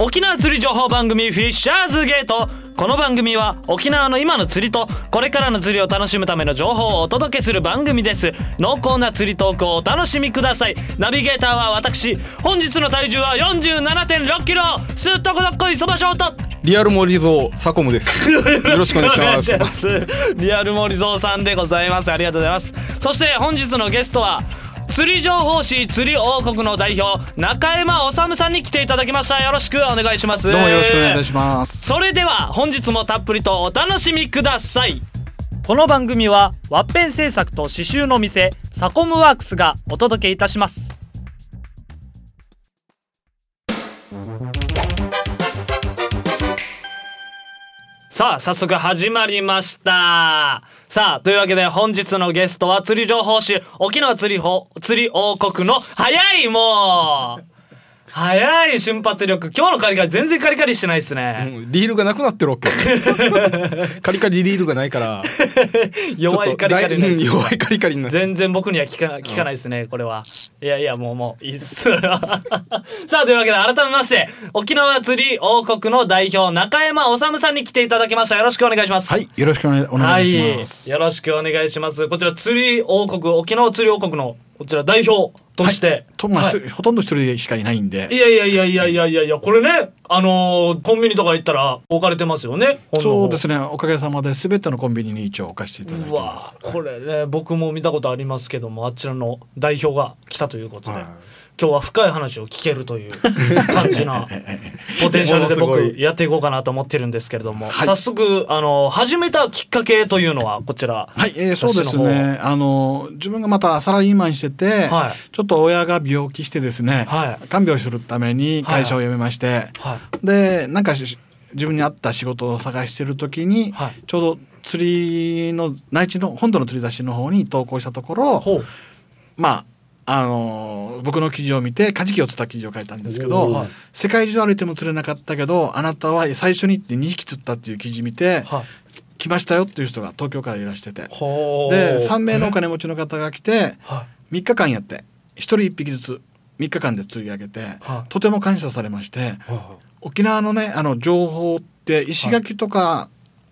沖縄釣り情報番組フィッシャーズゲート。この番組は沖縄の今の釣りとこれからの釣りを楽しむための情報をお届けする番組です。濃厚な釣りトークをお楽しみください。ナビゲーターは私本日の体重は4 7 6キロ。すっとこどっこいそばショートリアル森蔵サコムです。よろしくお願いします。お願いします。リアル森蔵さんでございます。ありがとうございます。そして本日のゲストは釣り情報誌釣り王国の代表中山治さんに来ていただきました。よろしくお願いします。どうもよろしくお願いします。それでは本日もたっぷりとお楽しみください。この番組はワッペン製作と刺繍の店サコムワークスがお届けいたしますさあ早速始まりました。さあというわけで本日のゲストは釣り情報誌沖縄釣りほ釣り王国の早いもう。早い瞬発力。今日のカリカリ全然カリカリしてないですね、うんリールがなくなってるわけ。カリカリリールがないから。弱いカリカリうん弱いカリカリ全然僕には聞か聞かないですねこれは。いやいやもうもういいっす。さあというわけで改めまして沖縄釣り王国の代表中山治さんに来ていただきました。よろしくお願いします。はい、よろしくお願いお願いします。はい、よろしくお願いします。こちら釣り王国沖縄釣り王国のこちら代表として、とまあ、はい。ひほとんど一人しかいないんで。い、やいやいやいやいやいやいやこれねあのーコンビニとか行ったら置かれてますよねそうですね。ね、おかげさまで全てのコンビニに一応置かせていただいうてわます。これね僕も見たことありますけどもあちらの代表が来たということで、はい今日は深い話を聞けるという感じな ポテンシャルで僕やっていこうかなと思ってるんですけれども、早速あの始めたきっかけというのはこちら。はい、えーそうですね。あの自分がまたサラリーマンしてて、はい。ちょっと親が病気してですね、はい。看病するために会社を辞めまして、はい。でなんかし自分に合った仕事を探してる時に、はい。ちょうど釣りの内地の本土の釣り出しの方に投稿したところ、まああの僕の記事を見てカジキを釣った記事を書いたんですけど、はい。世界中歩いても釣れなかったけどあなたは最初に行って2匹釣ったっていう記事見て、はい。来ましたよっていう人が東京からいらしてて。で3名のお金持ちの方が来てはい。3日間やって1人1匹ずつ3日間で釣り上げて、はい。とても感謝されまして沖縄のねあの情報って石垣とか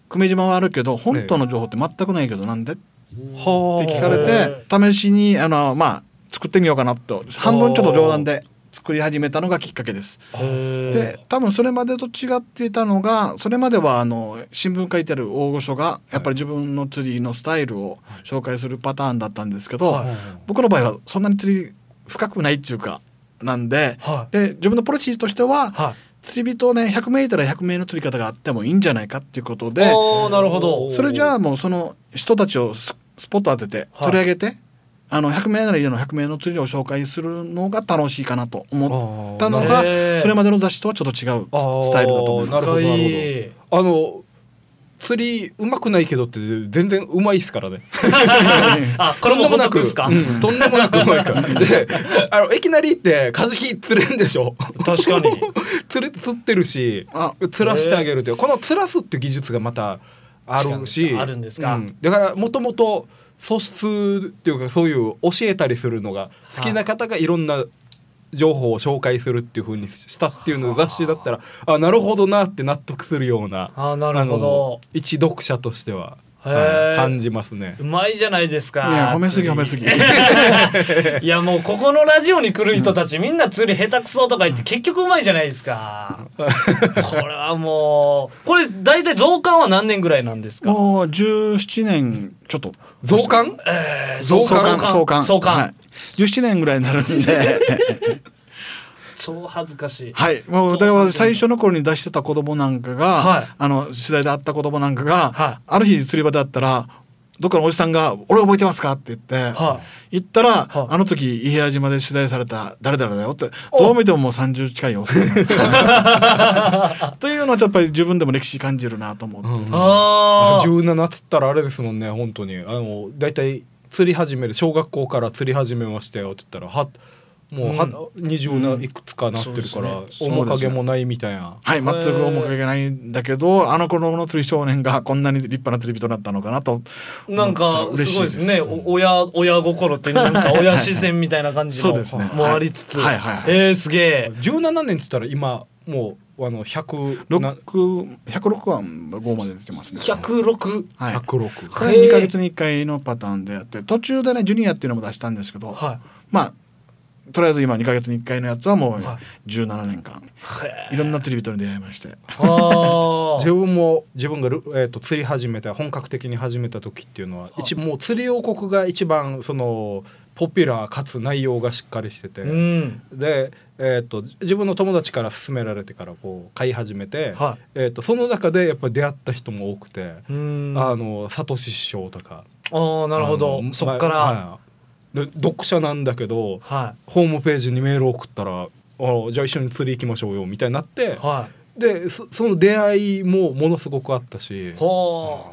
久米島はあるけど本島の情報って全くないけどなんで？っては聞かれて試しにあのまあ作ってみようかなと。半分ちょっと冗談で作り始めたのがきっかけです。へで多分それまでと違っていたのがそれまではあの新聞書いてある大御所がやっぱり自分の釣りのスタイルを紹介するパターンだったんですけど、はい。僕の場合はそんなに釣り深くないっていうかなんで,、はで自分のポリシーとしては、はい。釣り人ね100名いたら100名の釣り方があってもいいんじゃないかっていうことでなるほど。それじゃあもうその人たちをススポット当ててはい。取り上げて、あの100名ならいいの100名の釣りを紹介するのが楽しいかなと思ったのがそれまでの雑誌とはちょっと違うスタイルだと思います。なるほどなるほど。あの釣りうまくないけどって全然うまいっすからね。あこれも補足ですか、うんとんでもなくうまいから。で、あのいきなり行ってカジキ釣れんでしょ。確かに。釣れ釣ってるしあ、釣らしてあげるっていう。この釣らすって技術がまたある違し、うあるんですか？うだからもともと素質っていうかそういう教えたりするのが好きな方がいろんな情報を紹介するっていう風にしたっていうの雑誌だったらあなるほどなって納得するようなあなるほど。一読者としては、はい。感じますね。う。まいじゃないですかいや褒めすぎ褒めすぎ。いやもうここのラジオに来る人たちみんな釣り下手くそとか言って 結局うまいじゃないですか。これはもうこれ大体増刊は何年ぐらいなんですか？もう17年ちょっと。増刊？えー創刊？創創刊。創刊。はい、17年ぐらいになるんで 超恥ずかしい。はい。もうだから最初の頃に出してた子供なんかが、はい。あの取材で会った子供なんかが、はい。ある日釣り場で会ったらどっかのおじさんが「俺覚えてますか?」って言って、は言ったら、はい。あの時伊平屋島で取材された誰々だよってお。どう見てももう30近いよ というのはやっぱり自分でも歴史感じるなと思って、うん。あー。17つったらあれですもんね本当に。あの大体釣り始める小学校から釣り始めましたよって言ったらはもうは、二十ないくつかなってるから、面影もないみたいな。はい全く面影がないんだけどあの頃の釣り少年がこんなに立派な釣り人だったのかなと。なんかす。ごいですね。お親親心っていうなんか親自然みたいな感じのそうですね。もありつつ、はいはいはい。えー、すげえ。17年って言ったら今もうあの100六な106番5まで出てますね。106はい。106これ2ヶ月に1回のパターンでやって途中でねジュニアっていうのも出したんですけど、はまあとりあえず今2ヶ月に1回のやつはもうは17年間。いいろんな釣り人に出会いまして。あ。自分も自分がル、えー、と釣り始めた本格的に始めた時っていうのは一もう釣り王国が一番そのポピュラーかつ内容がしっかりしてて、うん。で、えー、と自分の友達から勧められてからこう買い始めて、はえー、とその中でやっぱり出会った人も多くて、うん。あのサトシ師匠とか。ああなるほど。そっから。まあはいで読者なんだけどはホームページにメール送ったらあじゃあ一緒に釣り行きましょうよみたいになっていはい。でそその出会いもものすごくあったし。ほ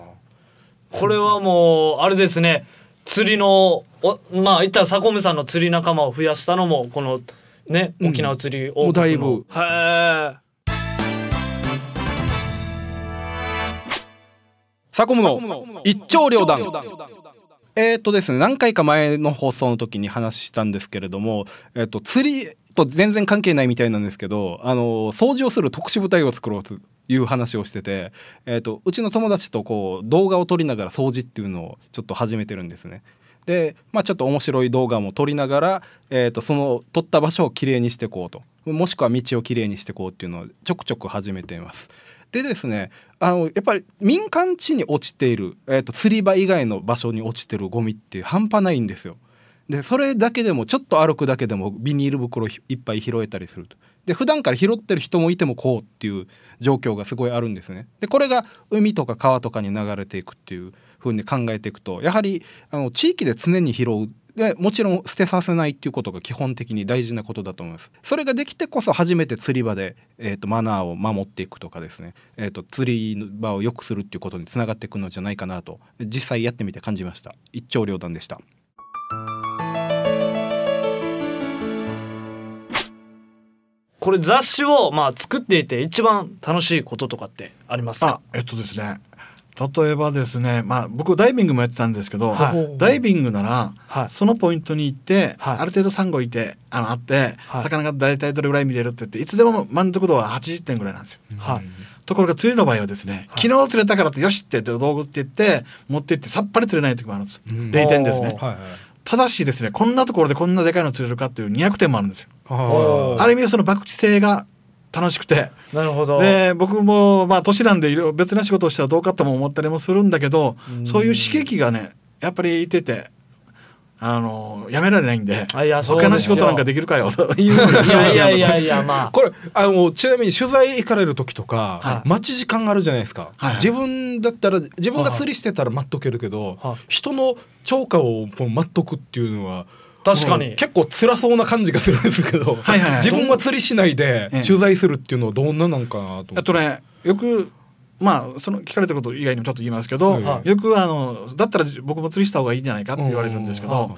う。これはもうあれですね。釣りのおまあ言ったら坂上さんの釣り仲間を増やしたのもこのねうん。沖縄釣り王国の。もうだいぶ。へえサコムの一丁両断えっ、とですね何回か前の放送の時に話したんですけれども、えっと釣りと全然関係ないみたいなんですけどあの掃除をする特殊部隊を作ろうという話をしてて、えっとうちの友達とこう動画を撮りながら掃除っていうのをちょっと始めてるんですね。で、まあ、ちょっと面白い動画も撮りながら、えー、とその撮った場所をきれいにしていこうともしくは道をきれいにしていこうっていうのをちょくちょく始めています。でですねあのやっぱり民間地に落ちている、えー、と釣り場以外の場所に落ちてるゴミって半端ないんですよ。でそれだけでもちょっと歩くだけでもビニール袋いっぱい拾えたりすると。で普段から拾ってる人もいてもこうっていう状況がすごいあるんですね。でこれが海とか川とかに流れていくっていう風に考えていくとやはりあの地域で常に拾うでもちろん捨てさせないっていうことが基本的に大事なことだと思います。それができてこそ初めて釣り場で、えー、とマナーを守っていくとかですね、えー、と釣り場を良くするっていうことにつながっていくのじゃないかなと実際やってみて感じました。一長両断でした。これ雑誌をまあ作っていて一番楽しいこととかってありますか？あえっとですね例えばですねまあ僕ダイビングもやってたんですけど、はい。ダイビングなら、はい。そのポイントに行って、はい。ある程度サンゴいてあのあって、はい。魚が大体どれぐらい見れるって言っていつでも満足度は80点ぐらいなんですよ。はい。ところが釣りの場合はですね、昨日釣れたからってよしって言って道具って言って持って行ってさっぱり釣れない時もあるんです、うん。0点ですね。ただしですねこんなところでこんなでかいの釣れるかっていう200点もあるんですよ。ある意味その博打性が楽しくて。なるほど。で僕もまあ年なんでいろいろ別な仕事をしたらどうかとも思ったりもするんだけどうん。そういう刺激がねやっぱりいててあのやめられないんであいやそうですよ。他の仕事なんかできるかよという いやいやいやまあ。これあのちなみに取材行かれる時とか、はい。待ち時間あるじゃないですか、はい自分だったら自分が釣りしてたら待っとけるけど、はい人の超過を待っとくっていうのは確かに。結構辛そうな感じがするんですけど、はいはいはい。自分は釣りしないでええ。取材するっていうのはどんななんかなと思って。あとねよくまあその聞かれたこと以外にもちょっと言いますけど、はい。よくあのだったら僕も釣りした方がいいんじゃないかって言われるんですけうんど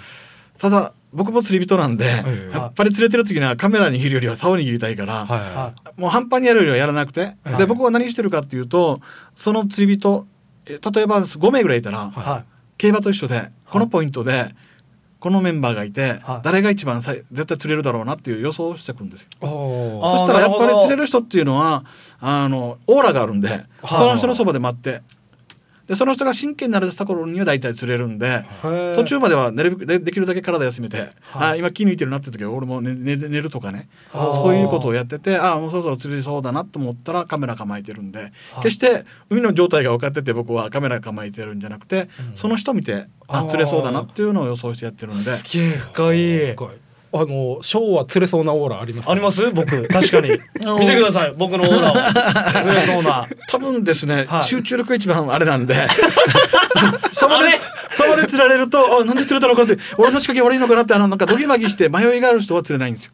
ただ僕も釣り人なんで、いやっぱり釣れてる時にはカメラに握るよりは竿に握りたいから、はいはもう半端にやるよりはやらなくて、はい。で僕は何してるかっていうとその釣り人え例えば5名ぐらいいたら、い。は競馬と一緒でこのポイントでこのメンバーがいて、はい。誰が一番さい絶対釣れるだろうなっていう予想をしてくるんですよ。そしたらやっぱり釣れる人っていうのはあのオーラがあるんで、その人のそばで待ってでその人が真剣になれた頃には大体釣れるんで。い途中まではなるべくでできるだけ体休めて、はい。あ今気抜いてるなって時は俺も寝寝寝るとかねはあ。そういうことをやっててあもうそろそろ釣れそうだなと思ったらカメラ構えてるんで、決して海の状態が分かってて僕はカメラ構えてるんじゃなくて、その人見てあ釣れそうだなっていうのを予想してやってるんで。すげえ深いあのショーは釣れそうなオーラありますかあります？僕確かに。見てください。僕のオーラを。釣れそうな。多分ですね、はい。集中力が一番あれなんで。そばでそばで釣られるとあなんで釣れたのかって俺の仕掛け悪いのかなってあのなんかドギマギして迷いがある人は釣れないんですよ。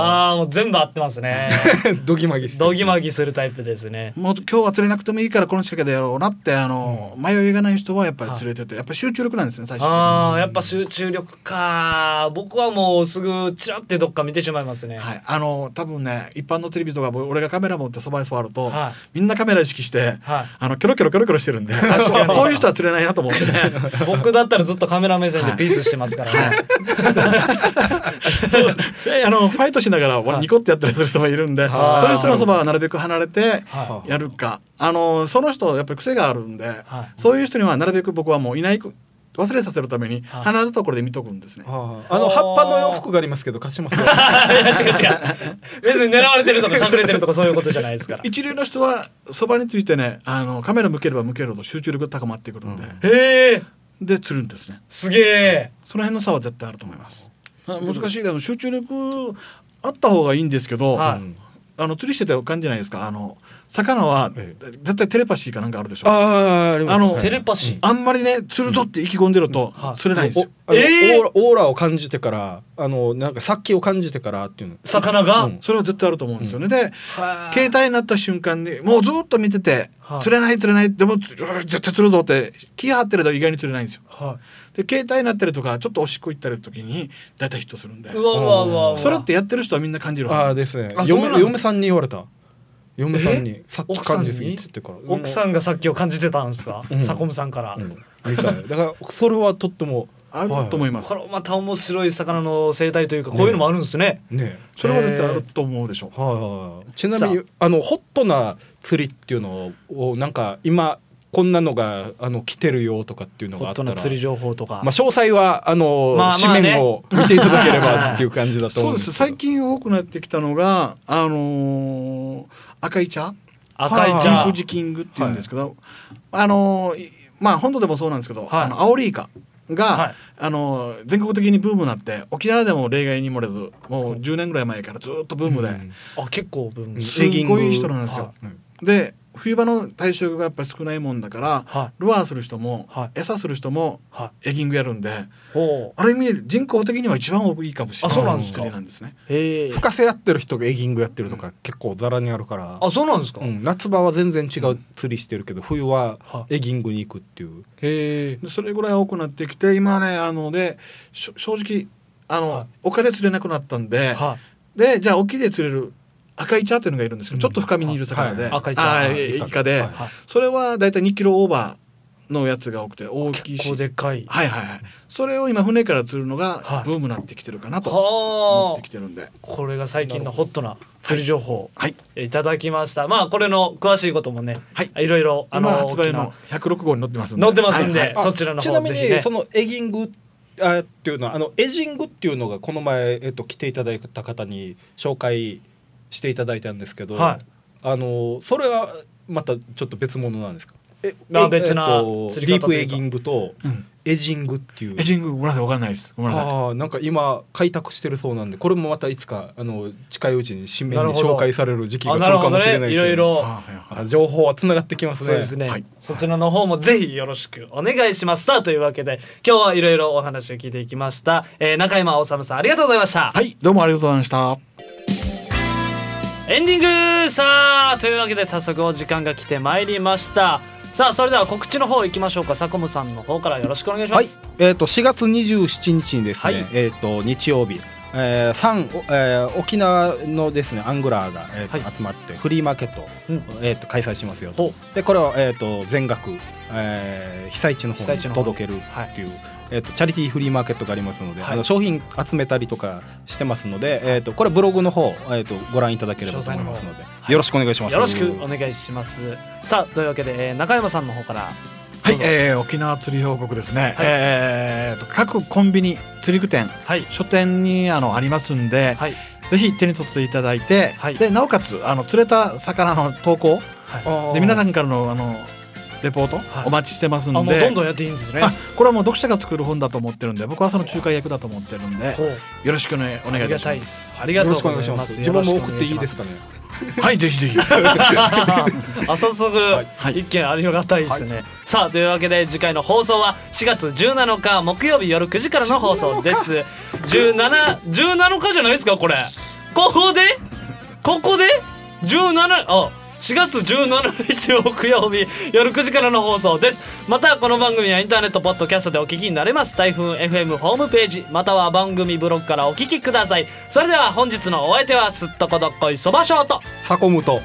ああもう全部合ってますね。ドギマギして。ドギマギするタイプですね。もう今日は釣れなくてもいいからこの仕掛けでやろうなってあの、迷いがない人はやっぱり釣れててやっぱり集中力なんですね最終的に。あーやっぱ集中力か僕はもうすぐ僕チラってどっか見てしまいますね、はい、あの多分ね一般のテレビとかも俺がカメラ持ってそばに座ると、はい。みんなカメラ意識して、はい。あのキョロキョロキョロキョロしてるんでこういう人は釣れないなと思ってね僕だったらずっとカメラ目線でピースしてますからね、であのファイトしながらはい。ニコってやったりする人もいるんで、はい。そういう人のそばはなるべく離れてはやるか、あのその人やっぱり癖があるんで、はい。そういう人にはなるべく僕はもういない忘れさせるためにはい。離れたところで見とくんですね。ああの葉っぱの洋服がありますけど貸しますよ。いや違う違う。別に狙われてるとか隠れてるとかそういうことじゃないですから。一流の人はそばについてねあのカメラ向ければ向けるほど集中力が高まってくるんで、へえで釣るんですね。すげえその辺の差は絶対あると思います、あ難しいけど集中力あった方がいいんですけど、はい。うんあの釣りしてて感じないですか。あの魚はえ絶対テレパシーかなんかあるでしょ。ああありますあのはい。テレパシー。あんまりね釣るぞって意気込んでるとはい釣れないんですよ、えー。オーラを感じてからあのなんか殺気を感じてからっていうの。魚が、うん。それは絶対あると思うんですよね、では携帯になった瞬間にもうずっと見ててはい釣れない釣れないでもつ絶対釣るぞって気が張ってると意外に釣れないんですよ。はで携帯になったりとかちょっとおしっこ行ったり時に大体ヒットするんで。いうわうわうわ。それってやってる人はみんな感じるああですね。嫁嫁さんに言われた嫁さんにさっき感じすぎっ奥つってから。奥さんがさっきを感じてたんですか、うん。サコムさんから、うん。みたいだからそれはとってもあると思います、これまた面白い魚の生態というかこういうのもあるんですね。ね。それは絶対あると思うでしょう、はいはいはい。ちなみにあのホットな釣りっていうのをなんか今こんなのがあの来てるよとかっていうのがあったらトな釣り情報とか、まあ詳細はあの、まあまあね。紙面を見ていただければっていう感じだとそうで思うんですすけど。最近多くなってきたのがあのー赤い茶？は赤い茶。ジンクジキングっていうんですけど、あのーいまあ本土でもそうなんですけど、はい。あのアオリイカが、はい。あのー全国的にブームになって沖縄でも例外に漏れずもう10年ぐらい前からずっとブームで、うん。あ結構分、うんすごい人なんですよ。うんで冬場の対象がやっぱり少ないもんだから、はルアーする人も、はい。餌する人もはエギングやるんである意味人口的には一番多いかもしれないあそうなんですか？釣りなんですね。へえ。深瀬やってる人がエギングやってるとか結構ざらにあるから、あそうなんですか、うん、夏場は全然違う釣りしてるけど冬ははエギングに行くっていう。へそれぐらい多くなってきて今ねあので正直あの、はい。丘で釣れなくなったんで、はでじゃあ沖で釣れる赤い茶っていうのがいるんですけど、ちょっと深みにいる魚で、はい。赤い茶あーはい。イカで、それはだいたい2キロオーバーのやつが多くて大きいしでっかい。はいはいはい。それを今船から釣るのがはい。ブームになってきてるかなと思はあ。ってきてるんで。これが最近のホットな釣り情報はい。いただきました。まあこれの詳しいこともね、はい。いろいろあ今の発売の106号に載ってますんで。載ってますんではいはい。そちらのちなみにそのエギングあっていうのはあのエジングっていうのがこの前、えっと、来ていただいた方に紹介していただいたんですけど、はい。あのそれはまたちょっと別物なんですか？ええあ別なえっとディープエギングとうん。エジングっていう。エジング？ごめんなさいわかんないです。ああなんか今開拓してるそうなんでこれもまたいつかあの近いうちに新面に紹介される時期があ来るかもしれないですねねいろいろ情報はつながってきますね。そうですね、はい。そちらの方もぜひよろしくお願いします。というわけで今日はいろいろお話を聞いていきました、えー、中山治さんありがとうございました、はい。どうもありがとうございましたエンディングさあというわけで早速お時間が来てまいりました。さあそれでは告知の方行きましょうか。サコムさんの方からよろしくお願いしまはい。す、えっ、と4月27日にですね、はい。えっ、と日曜日えー、三えー沖縄のですねアングラーが、えーとはい。集まってフリーマーケットを、うん。えー、と開催しますよでこれを、えー、と全額、えー被災地の方に届けるっていう、えー、とチャリティーフリーマーケットがありますので、はい。あの商品集めたりとかしてますので、えー、とこれブログの方、えー、とご覧いただければと思いますので、はい。よろしくお願いします。よろしくお願いします。さあというわけで、えー中山さんの方からはい、えー、沖縄釣り王国ですね、はい。えーと各コンビニ釣り具店はい。書店にあのありますんで、はい。ぜひ手に取っていただいて、はい。でなおかつあの釣れた魚の投稿あーで皆さんからのあのレポート、はい。お待ちしてますんで。どんどんやっていいんですね。あこれはもう読者が作る本だと思ってるんで僕はその仲介役だと思ってるんでよろしくねお願いいたしまありがたいす。ありがとうよろしくおございます願いします。自分も送っていいですかね。はいぜひぜひ。あ早速、はい。一件ありがたいですね、さあというわけで次回の放送は4月17日木曜日夜9時からの放送です。1717日じゃないですかこれ。ここで？ここで？17あ4月17日木曜日夜9時からの放送です。またこの番組はインターネットポッドキャストでお聞きになれます。台風 FM ホームページまたは番組ブログからお聞きください。それでは本日のお相手はすっとこどっこいそばショートサコムと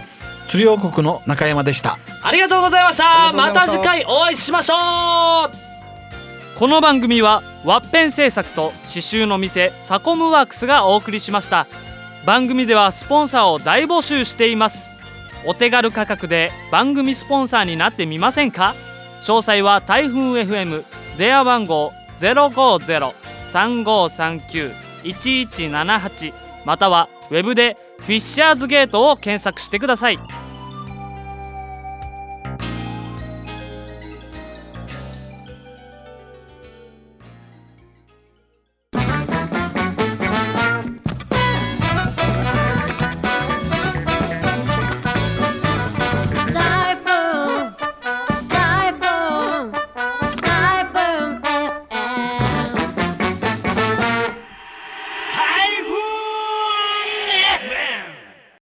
釣り王国の中山でした。ありがとうございました。また次回お会いしましょう。この番組はワッペン製作と刺繍の店サコムワークスがお送りしました。番組ではスポンサーを大募集していますお手軽価格で番組スポンサーになってみませんか？詳細は台風 FM 電話番号050-3539-1178またはウェブでフィッシャーズゲートを検索してください。